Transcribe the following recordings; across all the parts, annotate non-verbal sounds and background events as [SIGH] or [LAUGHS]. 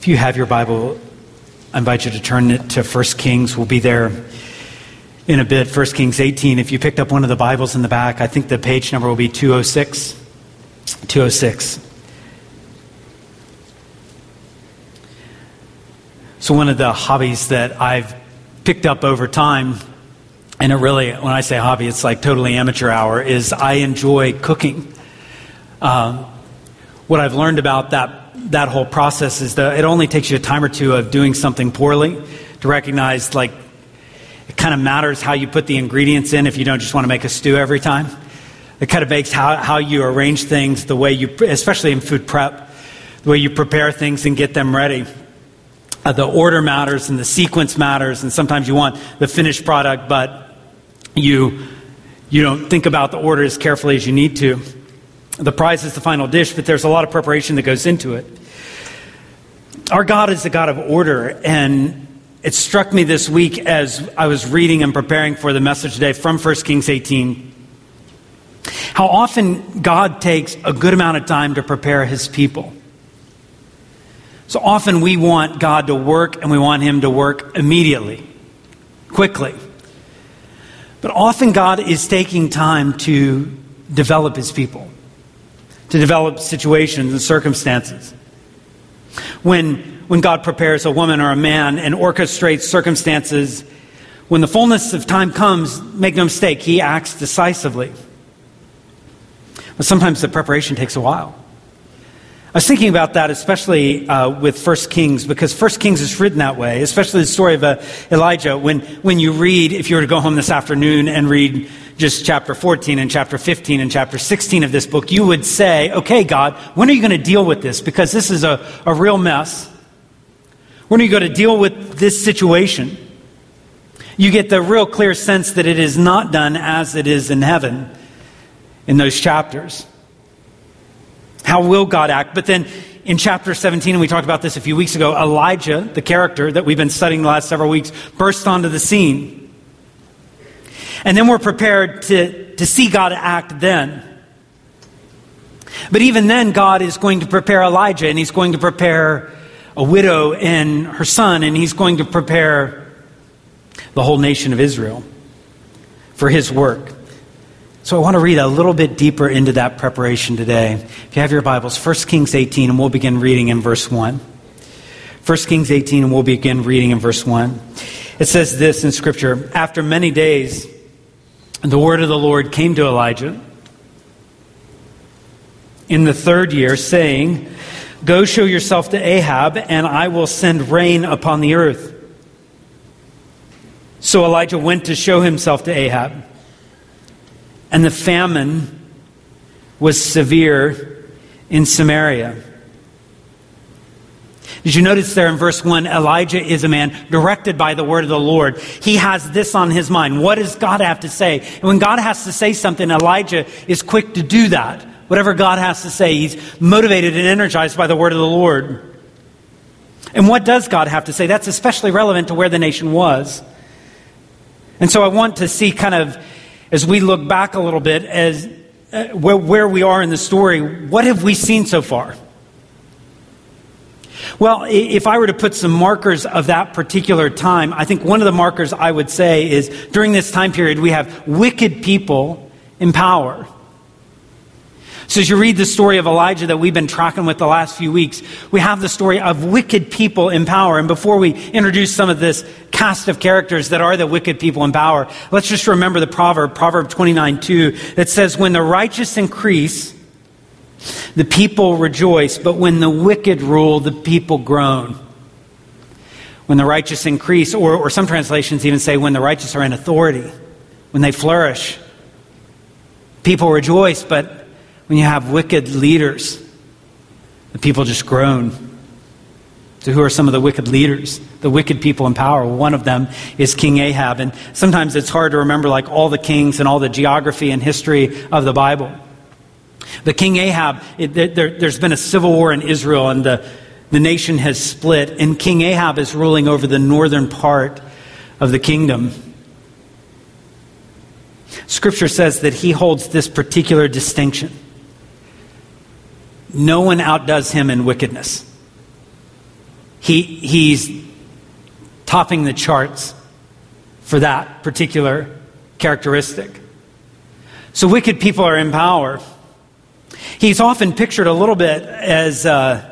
If you have your Bible, I invite you to turn it to 1 Kings. We'll be there in a bit. 1 Kings 18. If you picked up one of the Bibles in the back, I think the page number will be 206. 206. So, one of the hobbies that I've picked up over time, and it really, when I say hobby, it's like totally amateur hour, is I enjoy cooking. Um, what I've learned about that that whole process is that it only takes you a time or two of doing something poorly to recognize like it kind of matters how you put the ingredients in if you don't just want to make a stew every time. It kind of makes how, how you arrange things, the way you, especially in food prep, the way you prepare things and get them ready. Uh, the order matters and the sequence matters, and sometimes you want the finished product, but you, you don't think about the order as carefully as you need to. The prize is the final dish, but there's a lot of preparation that goes into it. Our God is the God of order, and it struck me this week as I was reading and preparing for the message today from 1 Kings 18 how often God takes a good amount of time to prepare his people. So often we want God to work and we want him to work immediately, quickly. But often God is taking time to develop his people to develop situations and circumstances. When, when God prepares a woman or a man and orchestrates circumstances, when the fullness of time comes, make no mistake, he acts decisively. But sometimes the preparation takes a while. I was thinking about that, especially uh, with 1 Kings, because 1 Kings is written that way, especially the story of uh, Elijah. When, when you read, if you were to go home this afternoon and read just chapter 14 and chapter 15 and chapter 16 of this book, you would say, okay, God, when are you going to deal with this? Because this is a, a real mess. When are you going to deal with this situation? You get the real clear sense that it is not done as it is in heaven in those chapters. How will God act? But then in chapter 17, and we talked about this a few weeks ago, Elijah, the character that we've been studying the last several weeks, burst onto the scene. And then we're prepared to, to see God act then. But even then, God is going to prepare Elijah, and he's going to prepare a widow and her son, and he's going to prepare the whole nation of Israel for his work. So I want to read a little bit deeper into that preparation today. If you have your Bibles, 1 Kings 18, and we'll begin reading in verse 1. 1 Kings 18, and we'll begin reading in verse 1. It says this in Scripture After many days, the word of the Lord came to Elijah in the third year, saying, Go show yourself to Ahab, and I will send rain upon the earth. So Elijah went to show himself to Ahab. And the famine was severe in Samaria. Did you notice there in verse 1? Elijah is a man directed by the word of the Lord. He has this on his mind. What does God have to say? And when God has to say something, Elijah is quick to do that. Whatever God has to say, he's motivated and energized by the word of the Lord. And what does God have to say? That's especially relevant to where the nation was. And so I want to see kind of as we look back a little bit as uh, where, where we are in the story, what have we seen so far? Well, if I were to put some markers of that particular time, I think one of the markers I would say is during this time period, we have wicked people in power. So, as you read the story of Elijah that we've been tracking with the last few weeks, we have the story of wicked people in power. And before we introduce some of this cast of characters that are the wicked people in power, let's just remember the proverb, Proverb 29 2, that says, When the righteous increase, the people rejoice, but when the wicked rule, the people groan. When the righteous increase, or, or some translations even say, when the righteous are in authority, when they flourish, people rejoice, but when you have wicked leaders, the people just groan. So, who are some of the wicked leaders? The wicked people in power. One of them is King Ahab. And sometimes it's hard to remember, like, all the kings and all the geography and history of the Bible. But King Ahab, it, there, has been a civil war in Israel, and the, the nation has split. And King Ahab is ruling over the northern part of the kingdom. Scripture says that he holds this particular distinction. No one outdoes him in wickedness. he, he's topping the charts for that particular characteristic. So wicked people are in power. He's often pictured a little bit as a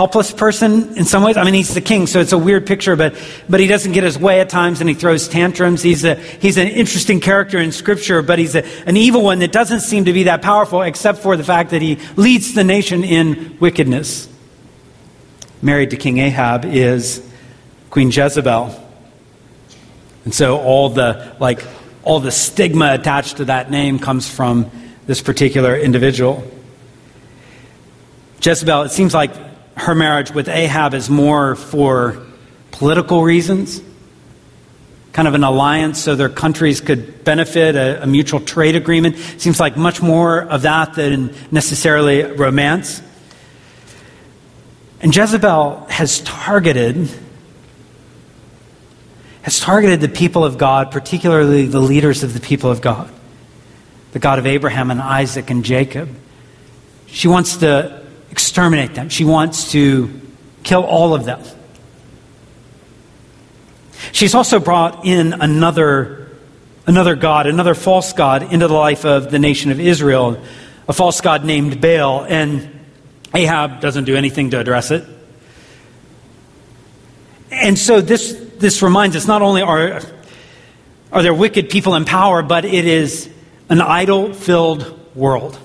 helpless person in some ways. I mean, he's the king, so it's a weird picture, but, but he doesn't get his way at times and he throws tantrums. He's, a, he's an interesting character in Scripture, but he's a, an evil one that doesn't seem to be that powerful except for the fact that he leads the nation in wickedness. Married to King Ahab is Queen Jezebel. And so all the, like, all the stigma attached to that name comes from this particular individual. Jezebel, it seems like her marriage with Ahab is more for political reasons, kind of an alliance so their countries could benefit, a, a mutual trade agreement. Seems like much more of that than necessarily romance. And Jezebel has targeted has targeted the people of God, particularly the leaders of the people of God, the God of Abraham and Isaac and Jacob. She wants to exterminate them, she wants to kill all of them. She's also brought in another, another God, another false God, into the life of the nation of Israel, a false God named Baal, and Ahab doesn't do anything to address it. And so this, this reminds us not only are, are there wicked people in power, but it is an idol filled world.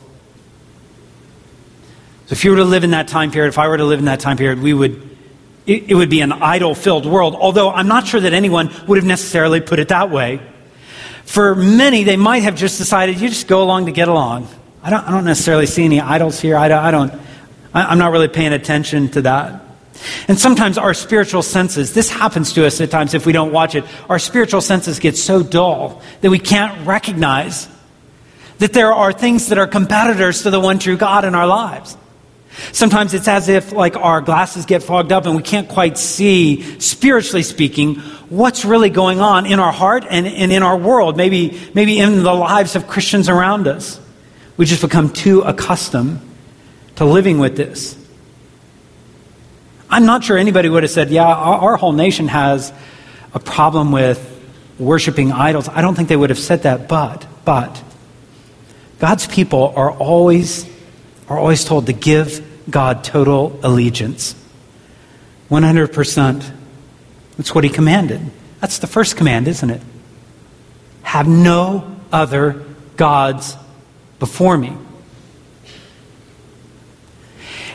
So if you were to live in that time period, if I were to live in that time period, we would, it, it would be an idol filled world. Although I'm not sure that anyone would have necessarily put it that way. For many, they might have just decided, you just go along to get along. I don't, I don't necessarily see any idols here. I don't, I don't I'm not really paying attention to that. And sometimes our spiritual senses, this happens to us at times if we don't watch it, our spiritual senses get so dull that we can't recognize that there are things that are competitors to the one true God in our lives. Sometimes it's as if like our glasses get fogged up and we can't quite see, spiritually speaking, what's really going on in our heart and, and in our world, maybe, maybe in the lives of Christians around us. We just become too accustomed to living with this. I'm not sure anybody would have said, yeah, our, our whole nation has a problem with worshiping idols. I don't think they would have said that, but, but, God's people are always, are always told to give God total allegiance. 100%. That's what he commanded. That's the first command, isn't it? Have no other gods before me.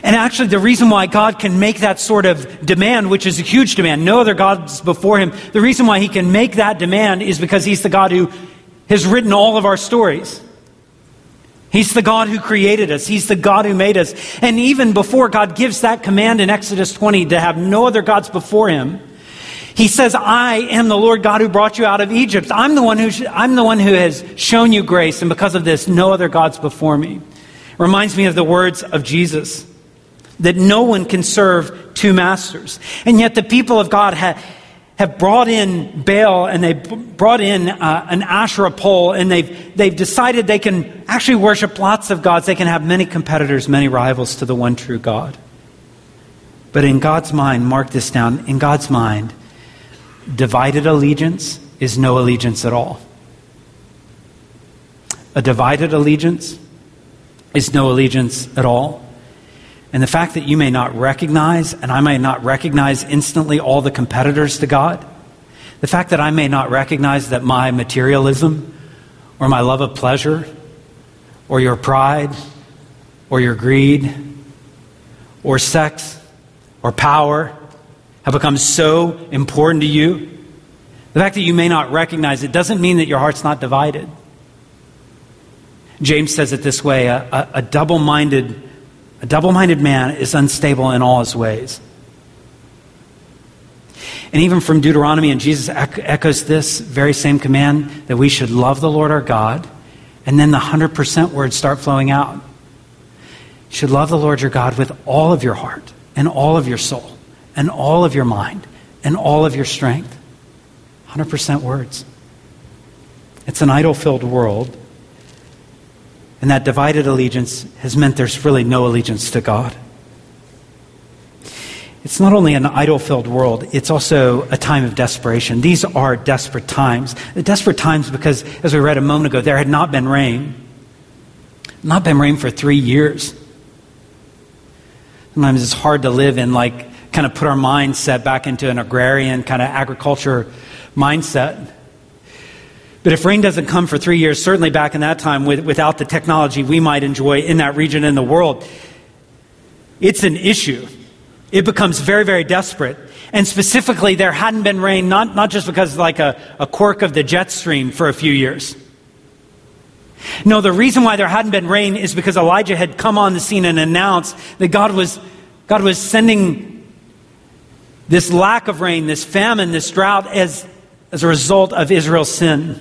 And actually, the reason why God can make that sort of demand, which is a huge demand, no other gods before him, the reason why he can make that demand is because he's the God who has written all of our stories. He's the God who created us. He's the God who made us. And even before God gives that command in Exodus 20 to have no other gods before him, he says, I am the Lord God who brought you out of Egypt. I'm the one who, sh- I'm the one who has shown you grace, and because of this, no other gods before me. Reminds me of the words of Jesus that no one can serve two masters. And yet the people of God have, have brought in Baal and they brought in uh, an Asherah pole and they've, they've decided they can actually worship lots of gods. They can have many competitors, many rivals to the one true God. But in God's mind, mark this down, in God's mind, divided allegiance is no allegiance at all. A divided allegiance is no allegiance at all. And the fact that you may not recognize, and I may not recognize instantly all the competitors to God, the fact that I may not recognize that my materialism or my love of pleasure or your pride or your greed or sex or power have become so important to you, the fact that you may not recognize it doesn't mean that your heart's not divided. James says it this way a, a, a double minded a double minded man is unstable in all his ways. And even from Deuteronomy, and Jesus echoes this very same command that we should love the Lord our God. And then the 100% words start flowing out. You should love the Lord your God with all of your heart, and all of your soul, and all of your mind, and all of your strength. 100% words. It's an idol filled world and that divided allegiance has meant there's really no allegiance to God. it's not only an idol filled world, it's also a time of desperation. These are desperate times. Desperate times because, as we read a moment ago, there had not been rain. Not been rain for three years. Sometimes it's hard to live in, like, kind of put our mindset back into an agrarian kind of agriculture mindset. But if rain doesn't come for three years, certainly back in that time, with, without the technology we might enjoy in that region in the world, it's an issue. It becomes very, very desperate. And specifically, there hadn't been rain, not, not just because like a, a quirk of the jet stream for a few years. No, the reason why there hadn't been rain is because Elijah had come on the scene and announced that God was, God was sending this lack of rain, this famine, this drought as, as a result of Israel's sin.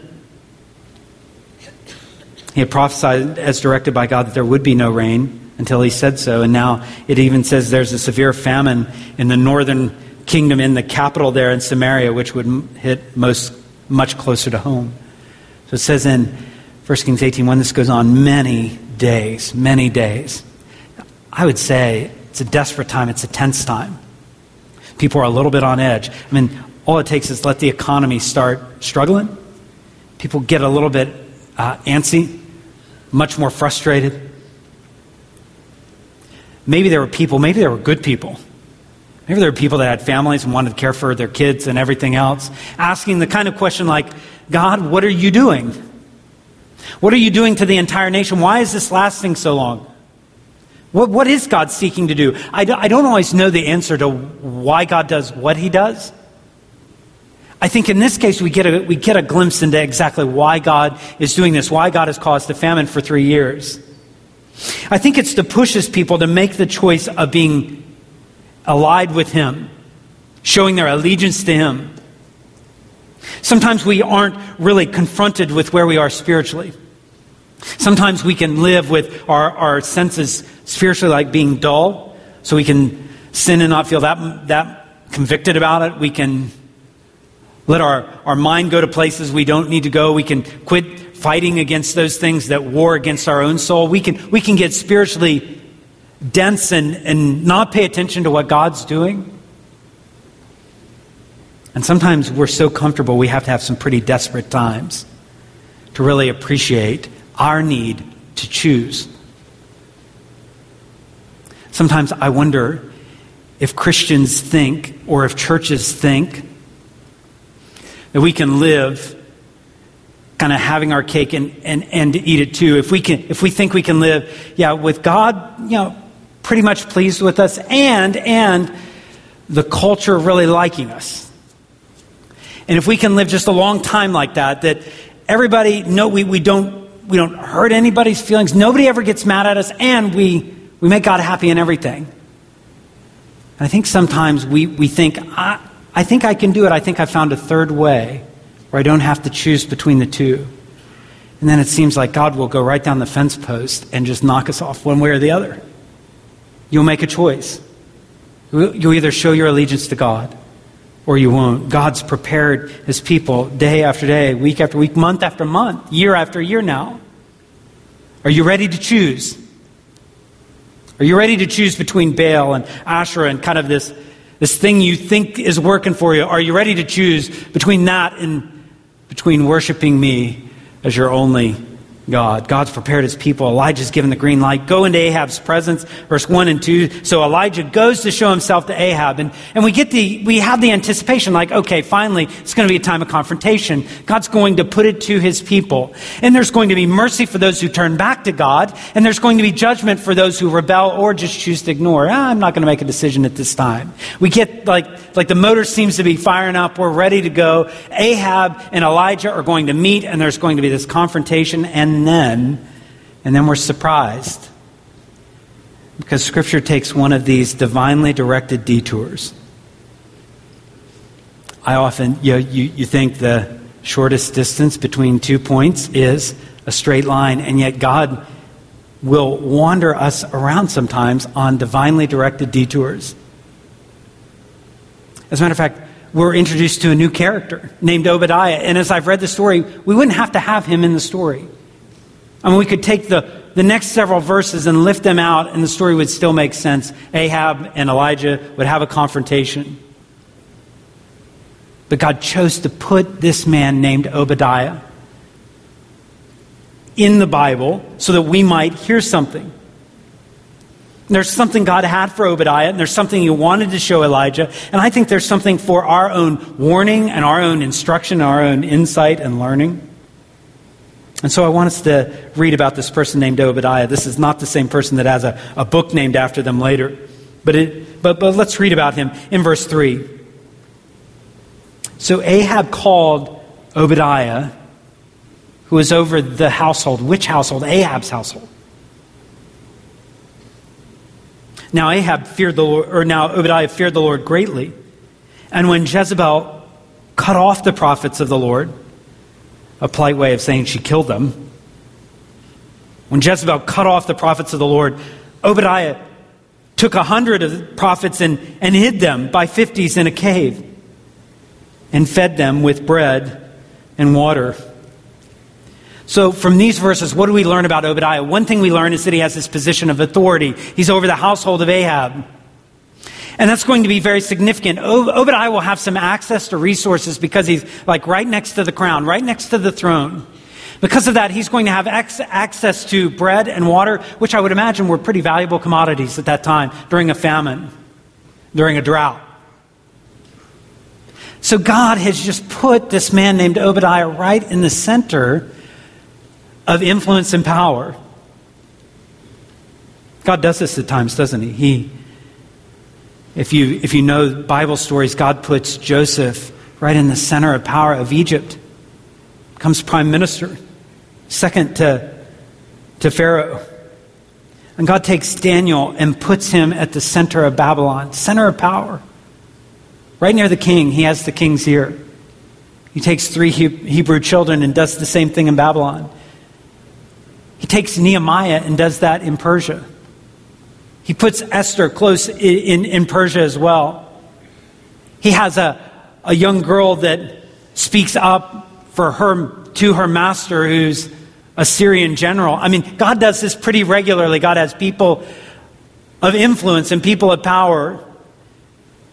He had prophesied as directed by God that there would be no rain until he said so. And now it even says there's a severe famine in the northern kingdom, in the capital there in Samaria, which would hit most, much closer to home. So it says in 1 Kings 18, when this goes on many days, many days. I would say it's a desperate time, it's a tense time. People are a little bit on edge. I mean, all it takes is let the economy start struggling. People get a little bit uh, antsy much more frustrated. Maybe there were people, maybe there were good people. Maybe there were people that had families and wanted to care for their kids and everything else, asking the kind of question like, God, what are you doing? What are you doing to the entire nation? Why is this lasting so long? What, what is God seeking to do? I, do, I don't always know the answer to why God does what he does. I think in this case, we get, a, we get a glimpse into exactly why God is doing this, why God has caused the famine for three years. I think it's to push his people to make the choice of being allied with him, showing their allegiance to him. Sometimes we aren't really confronted with where we are spiritually. Sometimes we can live with our, our senses spiritually like being dull, so we can sin and not feel that, that convicted about it. We can let our, our mind go to places we don't need to go. We can quit fighting against those things that war against our own soul. We can, we can get spiritually dense and, and not pay attention to what God's doing. And sometimes we're so comfortable we have to have some pretty desperate times to really appreciate our need to choose. Sometimes I wonder if Christians think, or if churches think, that we can live kind of having our cake and, and, and eat it too. If we, can, if we think we can live, yeah, with God, you know, pretty much pleased with us and, and the culture really liking us. And if we can live just a long time like that, that everybody, no, we, we don't, we don't hurt anybody's feelings. Nobody ever gets mad at us and we, we make God happy in everything. And I think sometimes we, we think, I think I can do it. I think I found a third way where I don't have to choose between the two. And then it seems like God will go right down the fence post and just knock us off one way or the other. You'll make a choice. You'll either show your allegiance to God or you won't. God's prepared his people day after day, week after week, month after month, year after year now. Are you ready to choose? Are you ready to choose between Baal and Asherah and kind of this this thing you think is working for you, are you ready to choose between that and between worshiping me as your only God. God's prepared his people. Elijah's given the green light. Go into Ahab's presence, verse 1 and 2. So Elijah goes to show himself to Ahab. And, and we get the, we have the anticipation like, okay, finally, it's going to be a time of confrontation. God's going to put it to his people. And there's going to be mercy for those who turn back to God. And there's going to be judgment for those who rebel or just choose to ignore. Ah, I'm not going to make a decision at this time. We get like, like the motor seems to be firing up. We're ready to go. Ahab and Elijah are going to meet and there's going to be this confrontation and and then, and then we're surprised. Because Scripture takes one of these divinely directed detours. I often, you, know, you, you think the shortest distance between two points is a straight line, and yet God will wander us around sometimes on divinely directed detours. As a matter of fact, we're introduced to a new character named Obadiah. And as I've read the story, we wouldn't have to have him in the story. I mean, we could take the, the next several verses and lift them out, and the story would still make sense. Ahab and Elijah would have a confrontation. But God chose to put this man named Obadiah in the Bible so that we might hear something. There's something God had for Obadiah, and there's something he wanted to show Elijah. And I think there's something for our own warning and our own instruction, and our own insight and learning. And so I want us to read about this person named Obadiah. This is not the same person that has a, a book named after them later. But, it, but, but let's read about him in verse 3. So Ahab called Obadiah, who was over the household. Which household? Ahab's household. Now Ahab feared the Lord, or now Obadiah feared the Lord greatly. And when Jezebel cut off the prophets of the Lord, a polite way of saying she killed them, when Jezebel cut off the prophets of the Lord, Obadiah took a hundred of the prophets and, and hid them by fifties in a cave and fed them with bread and water. So, from these verses, what do we learn about Obadiah? One thing we learn is that he has this position of authority. He's over the household of Ahab. And that's going to be very significant. Obadiah will have some access to resources because he's like right next to the crown, right next to the throne. Because of that, he's going to have access to bread and water, which I would imagine were pretty valuable commodities at that time during a famine, during a drought. So God has just put this man named Obadiah right in the center of influence and power. God does this at times, doesn't he? He if you if you know Bible stories, God puts Joseph right in the center of power of Egypt. Becomes prime minister, second to, to Pharaoh. And God takes Daniel and puts him at the center of Babylon, center of power. Right near the king, he has the king's ear. He takes three Hebrew children and does the same thing in Babylon. He takes Nehemiah and does that in Persia. He puts Esther close in, in, in Persia as well. He has a, a young girl that speaks up for her to her master who's a Syrian general. I mean, God does this pretty regularly. God has people of influence and people of power.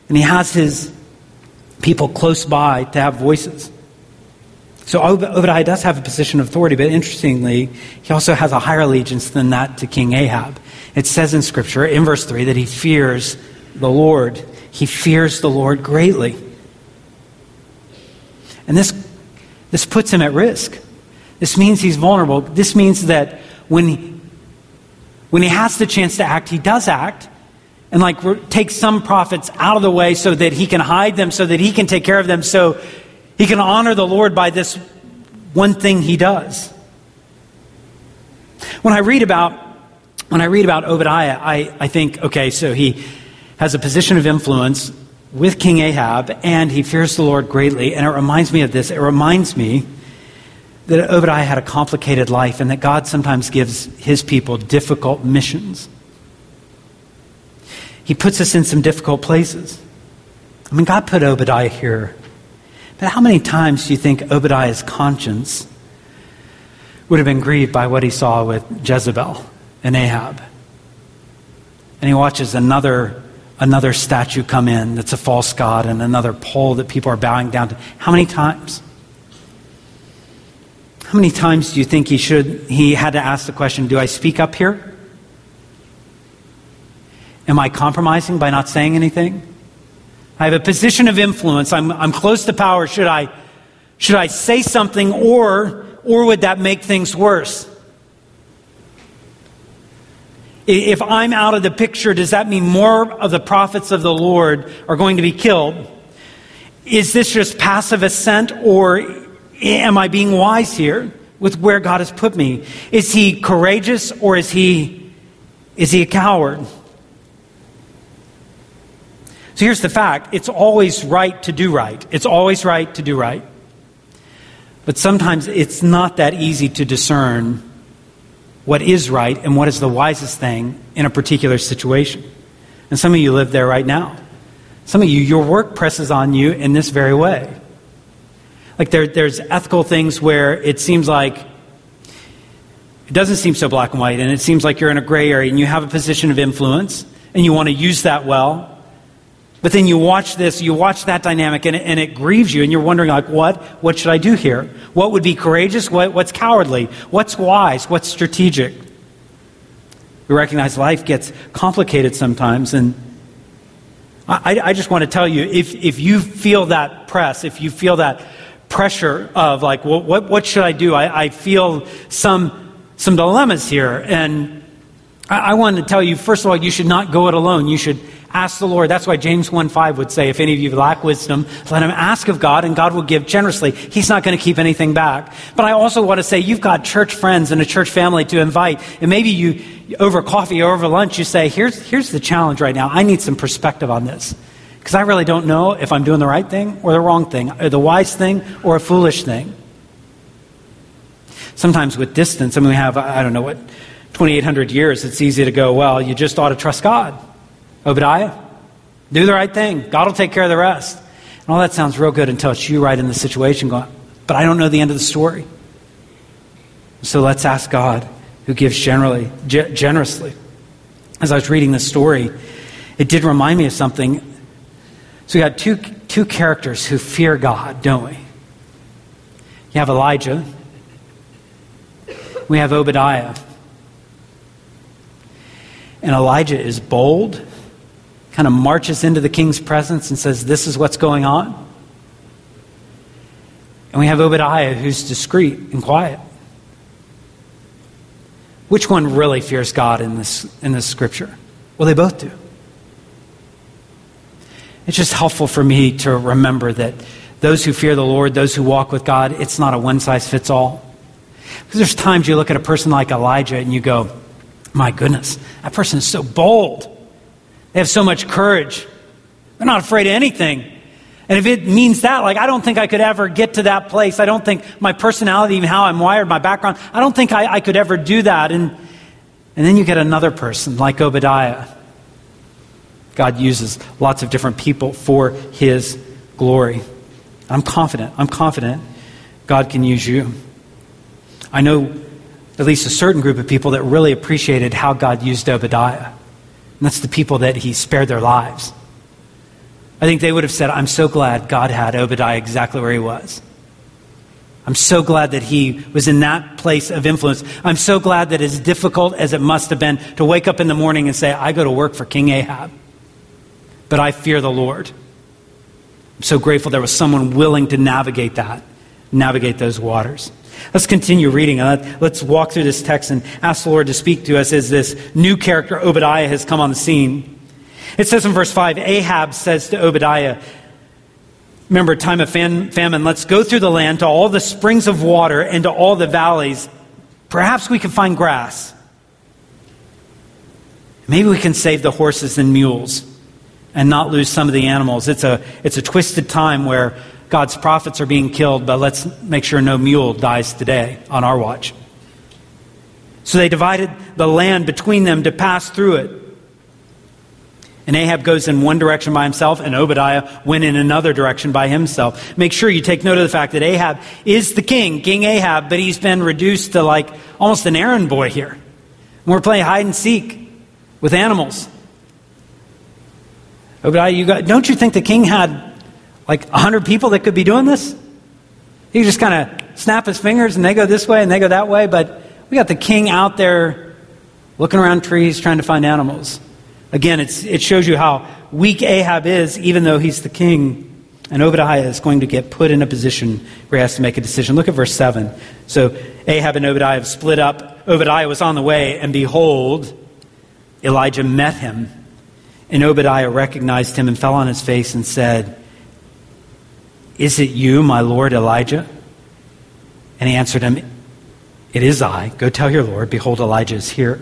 And he has his people close by to have voices. So Obadiah does have a position of authority, but interestingly, he also has a higher allegiance than that to King Ahab. It says in Scripture, in verse 3, that he fears the Lord. He fears the Lord greatly. And this, this puts him at risk. This means he's vulnerable. This means that when he, when he has the chance to act, he does act and like take some prophets out of the way so that he can hide them, so that he can take care of them, so he can honor the Lord by this one thing he does. When I read about when I read about Obadiah, I, I think, okay, so he has a position of influence with King Ahab, and he fears the Lord greatly. And it reminds me of this. It reminds me that Obadiah had a complicated life, and that God sometimes gives his people difficult missions. He puts us in some difficult places. I mean, God put Obadiah here but how many times do you think Obadiah's conscience would have been grieved by what he saw with Jezebel and Ahab? And he watches another, another statue come in that's a false god and another pole that people are bowing down to. How many times? How many times do you think he should he had to ask the question, do I speak up here? Am I compromising by not saying anything? I have a position of influence. I'm, I'm close to power. Should I, should I say something or, or would that make things worse? If I'm out of the picture, does that mean more of the prophets of the Lord are going to be killed? Is this just passive assent or am I being wise here with where God has put me? Is he courageous or is he, is he a coward? So here's the fact it's always right to do right. It's always right to do right. But sometimes it's not that easy to discern what is right and what is the wisest thing in a particular situation. And some of you live there right now. Some of you, your work presses on you in this very way. Like there, there's ethical things where it seems like it doesn't seem so black and white, and it seems like you're in a gray area and you have a position of influence and you want to use that well. But then you watch this, you watch that dynamic, and it, and it grieves you, and you're wondering, like, what? What should I do here? What would be courageous? What, what's cowardly? What's wise? What's strategic? We recognize life gets complicated sometimes, and I, I just want to tell you if, if you feel that press, if you feel that pressure of, like, well, what, what should I do? I, I feel some, some dilemmas here, and I, I want to tell you, first of all, you should not go it alone. You should Ask the Lord. That's why James 1 5 would say, if any of you lack wisdom, let him ask of God, and God will give generously. He's not going to keep anything back. But I also want to say, you've got church friends and a church family to invite. And maybe you, over coffee or over lunch, you say, here's, here's the challenge right now. I need some perspective on this. Because I really don't know if I'm doing the right thing or the wrong thing, or the wise thing or a foolish thing. Sometimes with distance, I mean, we have, I don't know what, 2,800 years, it's easy to go, well, you just ought to trust God. Obadiah, do the right thing. God will take care of the rest. And all that sounds real good until it's you right in the situation going, but I don't know the end of the story. So let's ask God, who gives generally, ge- generously. As I was reading this story, it did remind me of something. So we got two, two characters who fear God, don't we? You have Elijah. We have Obadiah. And Elijah is bold kind of marches into the king's presence and says, This is what's going on. And we have Obadiah who's discreet and quiet. Which one really fears God in this, in this scripture? Well, they both do. It's just helpful for me to remember that those who fear the Lord, those who walk with God, it's not a one size fits all. Because there's times you look at a person like Elijah and you go, my goodness, that person is so bold. They have so much courage. They're not afraid of anything. And if it means that, like, I don't think I could ever get to that place. I don't think my personality, even how I'm wired, my background, I don't think I, I could ever do that. And, and then you get another person like Obadiah. God uses lots of different people for his glory. I'm confident. I'm confident God can use you. I know at least a certain group of people that really appreciated how God used Obadiah. And that's the people that he spared their lives. I think they would have said, I'm so glad God had Obadiah exactly where he was. I'm so glad that he was in that place of influence. I'm so glad that as difficult as it must have been to wake up in the morning and say, I go to work for King Ahab, but I fear the Lord. I'm so grateful there was someone willing to navigate that, navigate those waters. Let's continue reading. Let's walk through this text and ask the Lord to speak to us as this new character, Obadiah, has come on the scene. It says in verse 5 Ahab says to Obadiah, Remember, time of fam- famine, let's go through the land to all the springs of water and to all the valleys. Perhaps we can find grass. Maybe we can save the horses and mules and not lose some of the animals. It's a, it's a twisted time where God's prophets are being killed, but let's make sure no mule dies today on our watch. So they divided the land between them to pass through it. And Ahab goes in one direction by himself, and Obadiah went in another direction by himself. Make sure you take note of the fact that Ahab is the king, King Ahab, but he's been reduced to like almost an errand boy here. We're playing hide and seek with animals. Obadiah, you got, don't you think the king had like 100 people that could be doing this? He just kind of snap his fingers and they go this way and they go that way, but we got the king out there looking around trees trying to find animals. Again, it shows you how weak Ahab is, even though he's the king. And Obadiah is going to get put in a position where he has to make a decision. Look at verse 7. So Ahab and Obadiah have split up. Obadiah was on the way, and behold, Elijah met him. And Obadiah recognized him and fell on his face and said, is it you, my Lord Elijah? And he answered him, It is I. Go tell your Lord, behold, Elijah is here.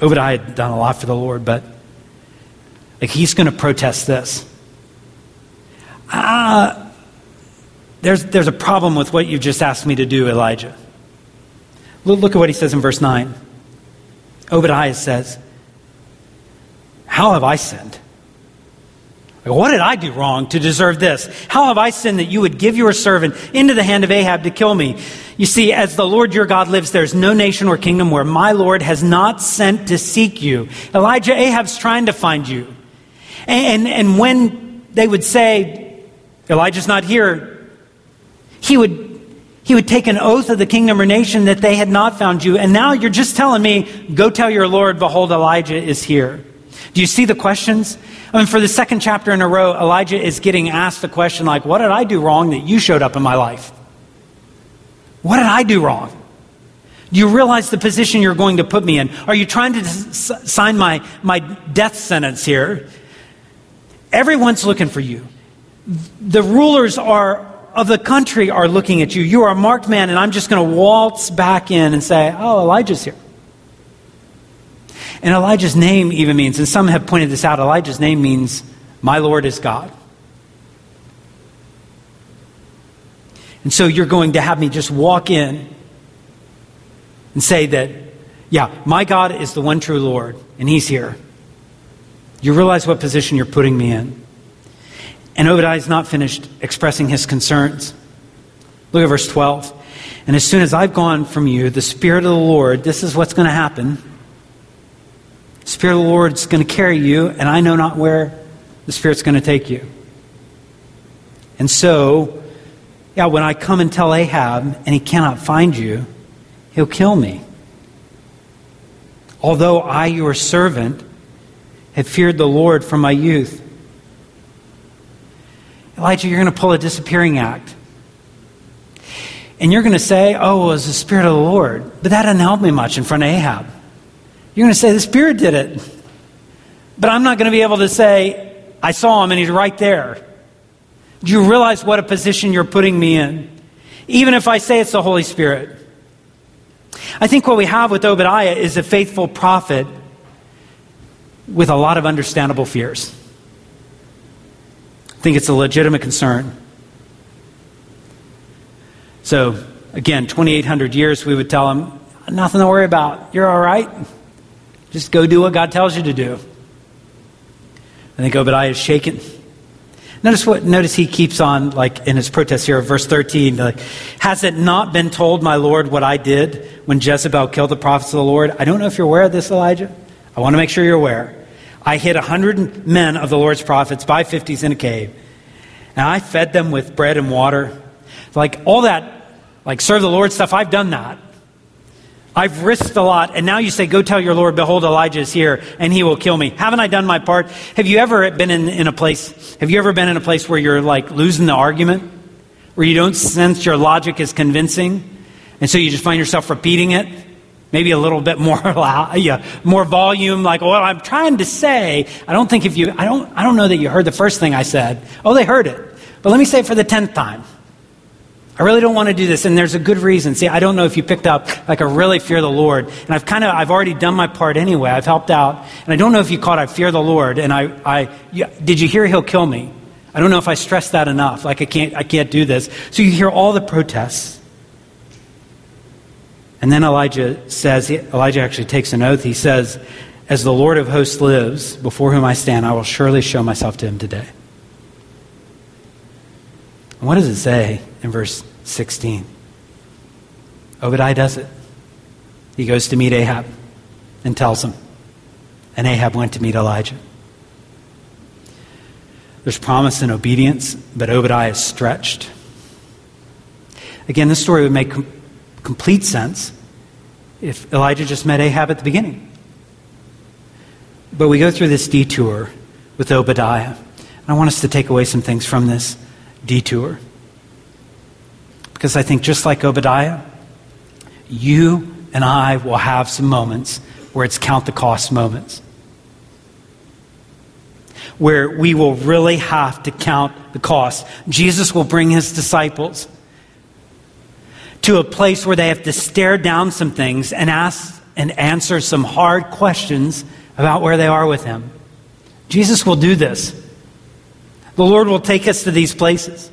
Obadiah had done a lot for the Lord, but like he's going to protest this. Ah, there's, there's a problem with what you just asked me to do, Elijah. Look at what he says in verse 9. Obadiah says, How have I sinned? What did I do wrong to deserve this? How have I sinned that you would give your servant into the hand of Ahab to kill me? You see, as the Lord your God lives, there's no nation or kingdom where my Lord has not sent to seek you. Elijah, Ahab's trying to find you. And, and when they would say, Elijah's not here, he would, he would take an oath of the kingdom or nation that they had not found you. And now you're just telling me, go tell your Lord, behold, Elijah is here. Do you see the questions? I mean, for the second chapter in a row, Elijah is getting asked the question like, What did I do wrong that you showed up in my life? What did I do wrong? Do you realize the position you're going to put me in? Are you trying to s- sign my, my death sentence here? Everyone's looking for you. The rulers are of the country are looking at you. You are a marked man, and I'm just going to waltz back in and say, Oh, Elijah's here. And Elijah's name even means, and some have pointed this out, Elijah's name means, My Lord is God. And so you're going to have me just walk in and say that, yeah, my God is the one true Lord, and He's here. You realize what position you're putting me in. And Obadiah is not finished expressing his concerns. Look at verse 12. And as soon as I've gone from you, the Spirit of the Lord, this is what's going to happen. Spirit of the Lord is going to carry you, and I know not where the Spirit's going to take you. And so, yeah, when I come and tell Ahab and he cannot find you, he'll kill me. Although I, your servant, have feared the Lord from my youth. Elijah, you're going to pull a disappearing act. And you're going to say, oh, it was the Spirit of the Lord. But that didn't help me much in front of Ahab. You're going to say, the Spirit did it. But I'm not going to be able to say, I saw him and he's right there. Do you realize what a position you're putting me in? Even if I say it's the Holy Spirit. I think what we have with Obadiah is a faithful prophet with a lot of understandable fears. I think it's a legitimate concern. So, again, 2,800 years, we would tell him, nothing to worry about. You're all right. Just go do what God tells you to do. I think Obadiah is shaken. Notice what notice he keeps on like in his protest here, verse 13, like, has it not been told, my Lord, what I did when Jezebel killed the prophets of the Lord? I don't know if you're aware of this, Elijah. I want to make sure you're aware. I hid a hundred men of the Lord's prophets by fifties in a cave. And I fed them with bread and water. Like all that, like serve the Lord stuff, I've done that. I've risked a lot, and now you say, Go tell your Lord, behold, Elijah is here, and he will kill me. Haven't I done my part? Have you ever been in, in a place, have you ever been in a place where you're like losing the argument? Where you don't sense your logic is convincing, and so you just find yourself repeating it? Maybe a little bit [LAUGHS] more loud, yeah, more volume, like, well, I'm trying to say, I don't think if you, I don't, I don't know that you heard the first thing I said. Oh, they heard it. But let me say it for the tenth time. I really don't want to do this, and there's a good reason. See, I don't know if you picked up, like, I really fear the Lord, and I've kind of, I've already done my part anyway. I've helped out, and I don't know if you caught, I fear the Lord, and I, I, yeah, did you hear He'll kill me? I don't know if I stressed that enough. Like, I can't, I can't do this. So you hear all the protests, and then Elijah says, Elijah actually takes an oath. He says, "As the Lord of hosts lives, before whom I stand, I will surely show myself to him today." And what does it say in verse 16? Obadiah does it. He goes to meet Ahab and tells him. And Ahab went to meet Elijah. There's promise and obedience, but Obadiah is stretched. Again, this story would make com- complete sense if Elijah just met Ahab at the beginning. But we go through this detour with Obadiah. And I want us to take away some things from this detour. Because I think just like Obadiah, you and I will have some moments where it's count the cost moments. Where we will really have to count the cost. Jesus will bring his disciples to a place where they have to stare down some things and ask and answer some hard questions about where they are with him. Jesus will do this. The Lord will take us to these places.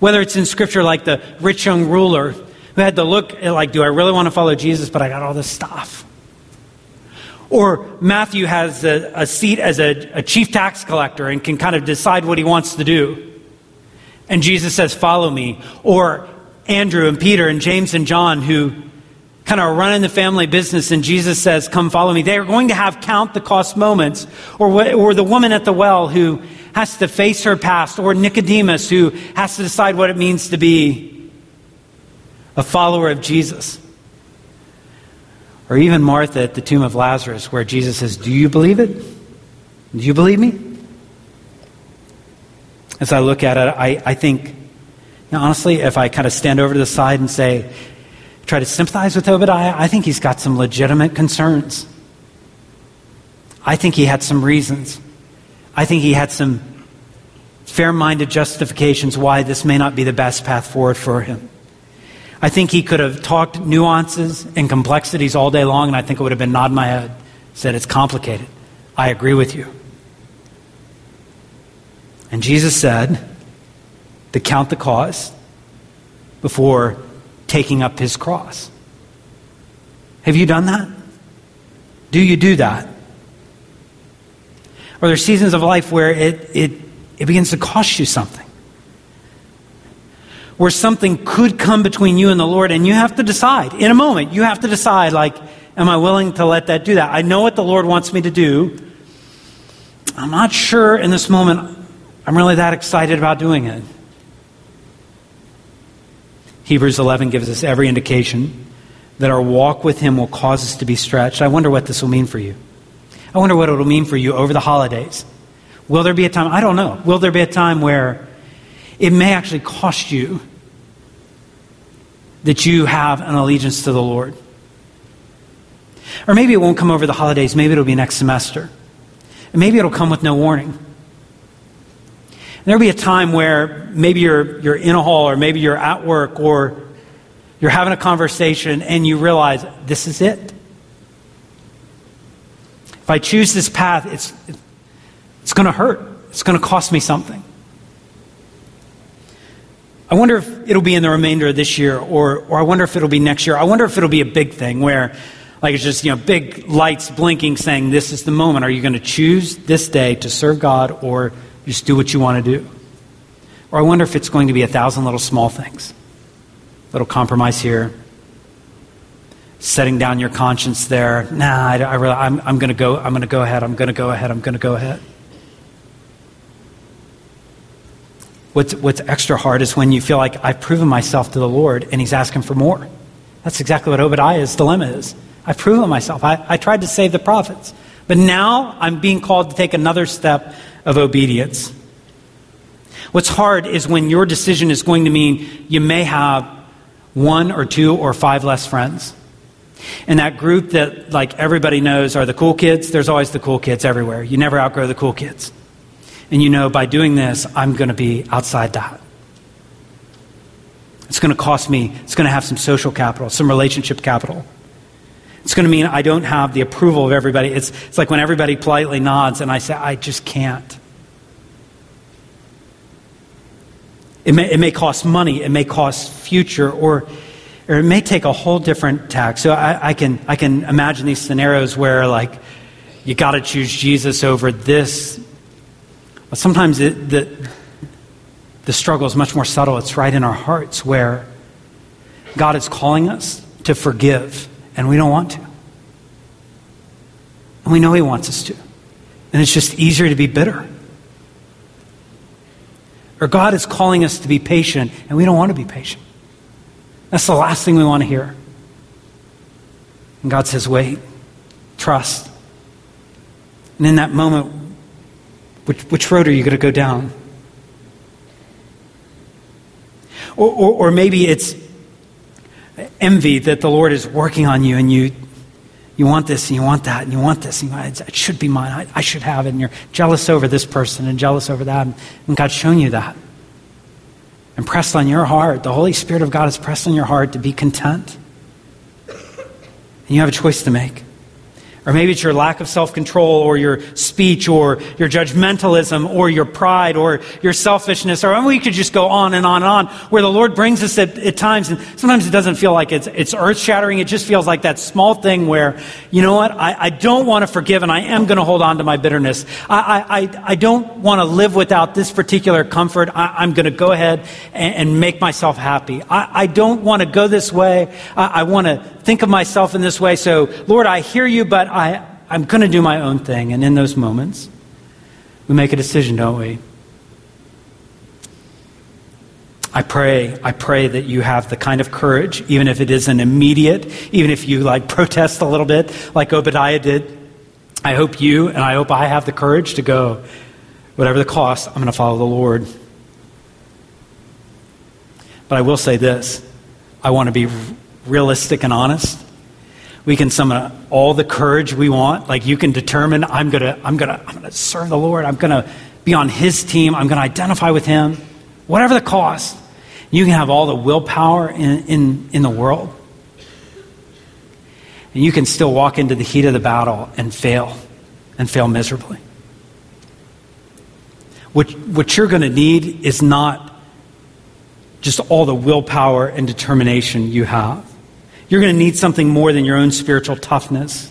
Whether it's in scripture like the rich young ruler who had to look at like, do I really want to follow Jesus, but I got all this stuff? Or Matthew has a, a seat as a, a chief tax collector and can kind of decide what he wants to do. And Jesus says, Follow me. Or Andrew and Peter and James and John, who kind of running the family business, and Jesus says, Come follow me. They are going to have count the cost moments. Or, or the woman at the well who has to face her past. Or Nicodemus who has to decide what it means to be a follower of Jesus. Or even Martha at the tomb of Lazarus, where Jesus says, Do you believe it? Do you believe me? As I look at it, I, I think, honestly, if I kind of stand over to the side and say, try to sympathize with Obadiah, I think he's got some legitimate concerns. I think he had some reasons. I think he had some fair minded justifications why this may not be the best path forward for him. I think he could have talked nuances and complexities all day long, and I think it would have been nod my head, said it's complicated. I agree with you. And Jesus said to count the cost before taking up his cross. Have you done that? Do you do that? Are there seasons of life where it, it, it begins to cost you something? where something could come between you and the Lord, and you have to decide in a moment. You have to decide, like, am I willing to let that do that? I know what the Lord wants me to do. I'm not sure in this moment I'm really that excited about doing it. Hebrews 11 gives us every indication that our walk with Him will cause us to be stretched. I wonder what this will mean for you. I wonder what it will mean for you over the holidays. Will there be a time? I don't know. Will there be a time where it may actually cost you that you have an allegiance to the Lord. Or maybe it won't come over the holidays. Maybe it'll be next semester. And maybe it'll come with no warning. And there'll be a time where maybe you're, you're in a hall or maybe you're at work or you're having a conversation and you realize this is it. If I choose this path, it's, it's going to hurt. It's going to cost me something. I wonder if it'll be in the remainder of this year, or, or I wonder if it'll be next year. I wonder if it'll be a big thing where, like, it's just, you know, big lights blinking saying, this is the moment. Are you going to choose this day to serve God or just do what you want to do? Or I wonder if it's going to be a thousand little small things. Little compromise here, setting down your conscience there. Nah, I, I really, I'm, I'm going to go, I'm going to go ahead, I'm going to go ahead, I'm going to go ahead. What's, what's extra hard is when you feel like I've proven myself to the Lord and He's asking for more. That's exactly what Obadiah's dilemma is. I've proven myself. I, I tried to save the prophets. But now I'm being called to take another step of obedience. What's hard is when your decision is going to mean you may have one or two or five less friends. And that group that like everybody knows are the cool kids, there's always the cool kids everywhere. You never outgrow the cool kids. And you know, by doing this, I'm going to be outside that. It's going to cost me, it's going to have some social capital, some relationship capital. It's going to mean I don't have the approval of everybody. It's, it's like when everybody politely nods and I say, I just can't. It may, it may cost money, it may cost future, or, or it may take a whole different tack. So I, I, can, I can imagine these scenarios where, like, you got to choose Jesus over this but sometimes it, the, the struggle is much more subtle. It's right in our hearts where God is calling us to forgive, and we don't want to. And we know He wants us to. And it's just easier to be bitter. Or God is calling us to be patient, and we don't want to be patient. That's the last thing we want to hear. And God says, wait, trust. And in that moment, which, which road are you going to go down? Or, or, or maybe it's envy that the Lord is working on you and you, you want this and you want that and you want this and you, it should be mine. I, I, should have it. And you're jealous over this person and jealous over that. And God's shown you that. And pressed on your heart, the Holy Spirit of God has pressed on your heart to be content. And you have a choice to make. Or maybe it's your lack of self control or your speech or your judgmentalism or your pride or your selfishness. Or we could just go on and on and on where the Lord brings us at, at times. And sometimes it doesn't feel like it's, it's earth shattering. It just feels like that small thing where, you know what? I, I don't want to forgive and I am going to hold on to my bitterness. I, I, I don't want to live without this particular comfort. I, am going to go ahead and, and, make myself happy. I, I don't want to go this way. I, I want to think of myself in this way. So, Lord, I hear you, but I, I'm going to do my own thing. And in those moments, we make a decision, don't we? I pray, I pray that you have the kind of courage, even if it isn't immediate, even if you like [LAUGHS] protest a little bit, like Obadiah did. I hope you and I hope I have the courage to go, whatever the cost, I'm going to follow the Lord. But I will say this I want to be realistic and honest. We can summon all the courage we want. Like you can determine, I'm gonna, I'm gonna, I'm gonna serve the Lord. I'm gonna be on His team. I'm gonna identify with Him, whatever the cost. You can have all the willpower in, in, in the world. And you can still walk into the heat of the battle and fail, and fail miserably. What, what you're going to need is not just all the willpower and determination you have. You're going to need something more than your own spiritual toughness.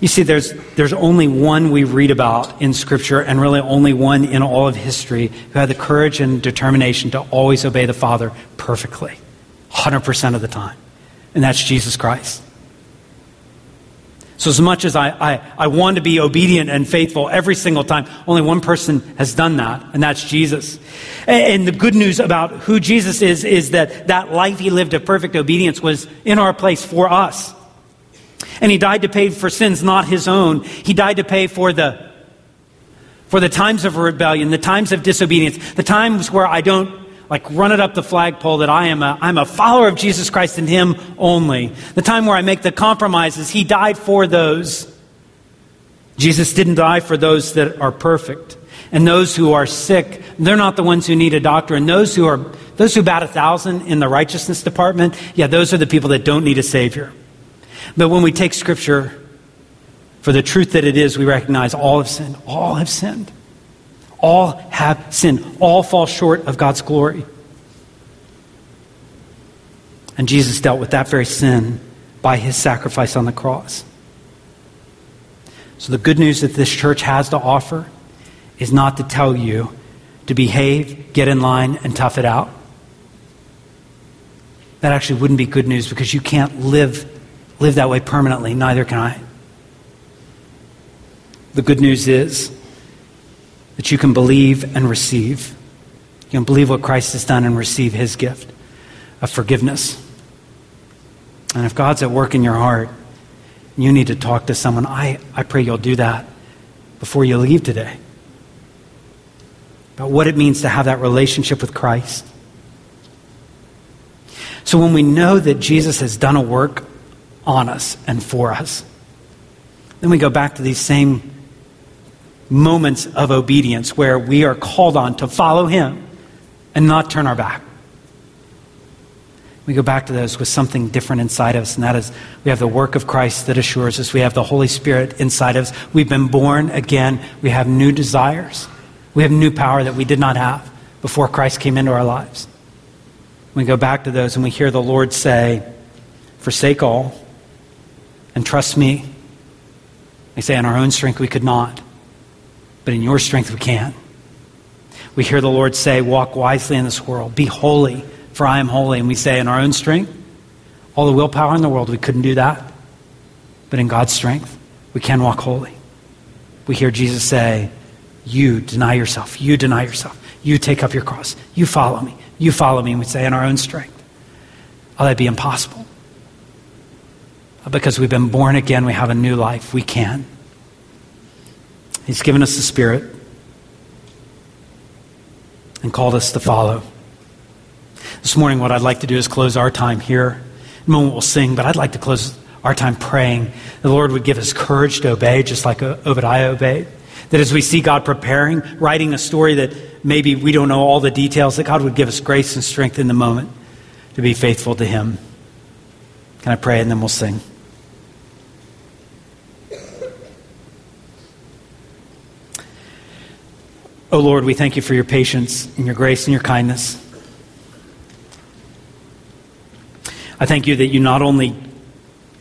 You see, there's, there's only one we read about in Scripture, and really only one in all of history who had the courage and determination to always obey the Father perfectly, 100% of the time. And that's Jesus Christ. So, as much as I, I, I want to be obedient and faithful every single time, only one person has done that, and that's Jesus. And, and the good news about who Jesus is is that that life he lived of perfect obedience was in our place for us. And he died to pay for sins not his own. He died to pay for the for the times of rebellion, the times of disobedience, the times where I don't like run it up the flagpole that I am a, I'm a follower of Jesus Christ and Him only. The time where I make the compromises, He died for those. Jesus didn't die for those that are perfect. And those who are sick, they're not the ones who need a doctor. And those who are, those who bat a thousand in the righteousness department, yeah, those are the people that don't need a Savior. But when we take Scripture for the truth that it is, we recognize all have sinned. All have sinned. All have sinned. All fall short of God's glory. And Jesus dealt with that very sin by his sacrifice on the cross. So, the good news that this church has to offer is not to tell you to behave, get in line, and tough it out. That actually wouldn't be good news because you can't live, live that way permanently. Neither can I. The good news is that you can believe and receive. You can believe what Christ has done and receive his gift of forgiveness. And if God's at work in your heart, you need to talk to someone. I, I pray you'll do that before you leave today. About what it means to have that relationship with Christ. So when we know that Jesus has done a work on us and for us, then we go back to these same moments of obedience where we are called on to follow Him and not turn our back. We go back to those with something different inside of us, and that is we have the work of Christ that assures us. We have the Holy Spirit inside of us. We've been born again. We have new desires. We have new power that we did not have before Christ came into our lives. We go back to those and we hear the Lord say, Forsake all and trust me. They say, In our own strength we could not but in your strength we can. We hear the Lord say, Walk wisely in this world, be holy, for I am holy. And we say, In our own strength, all the willpower in the world, we couldn't do that. But in God's strength, we can walk holy. We hear Jesus say, You deny yourself, you deny yourself, you take up your cross, you follow me, you follow me. And we say, In our own strength, oh, that'd be impossible. Because we've been born again, we have a new life, we can. He's given us the Spirit and called us to follow. This morning, what I'd like to do is close our time here. In a moment, we'll sing, but I'd like to close our time praying the Lord would give us courage to obey, just like uh, Obadiah obeyed. That as we see God preparing, writing a story that maybe we don't know all the details, that God would give us grace and strength in the moment to be faithful to Him. Can I pray and then we'll sing? Oh Lord, we thank you for your patience and your grace and your kindness. I thank you that you not only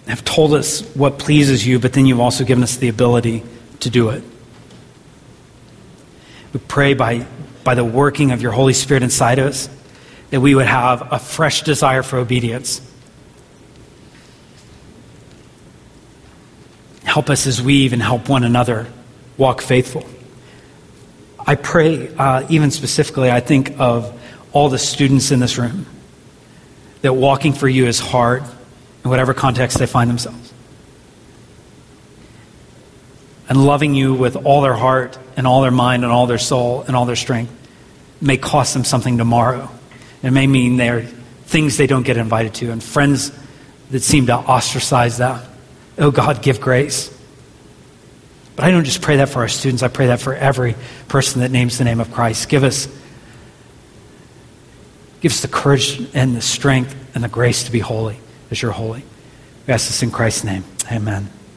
have told us what pleases you, but then you've also given us the ability to do it. We pray by, by the working of your Holy Spirit inside of us that we would have a fresh desire for obedience. Help us as we even help one another walk faithful. I pray, uh, even specifically, I think of all the students in this room, that walking for you is hard in whatever context they find themselves. And loving you with all their heart and all their mind and all their soul and all their strength may cost them something tomorrow. It may mean there are things they don't get invited to and friends that seem to ostracize that. Oh God, give grace. But I don't just pray that for our students, I pray that for every person that names the name of Christ. Give us, give us the courage and the strength and the grace to be holy as you're holy. We ask this in Christ's name. Amen.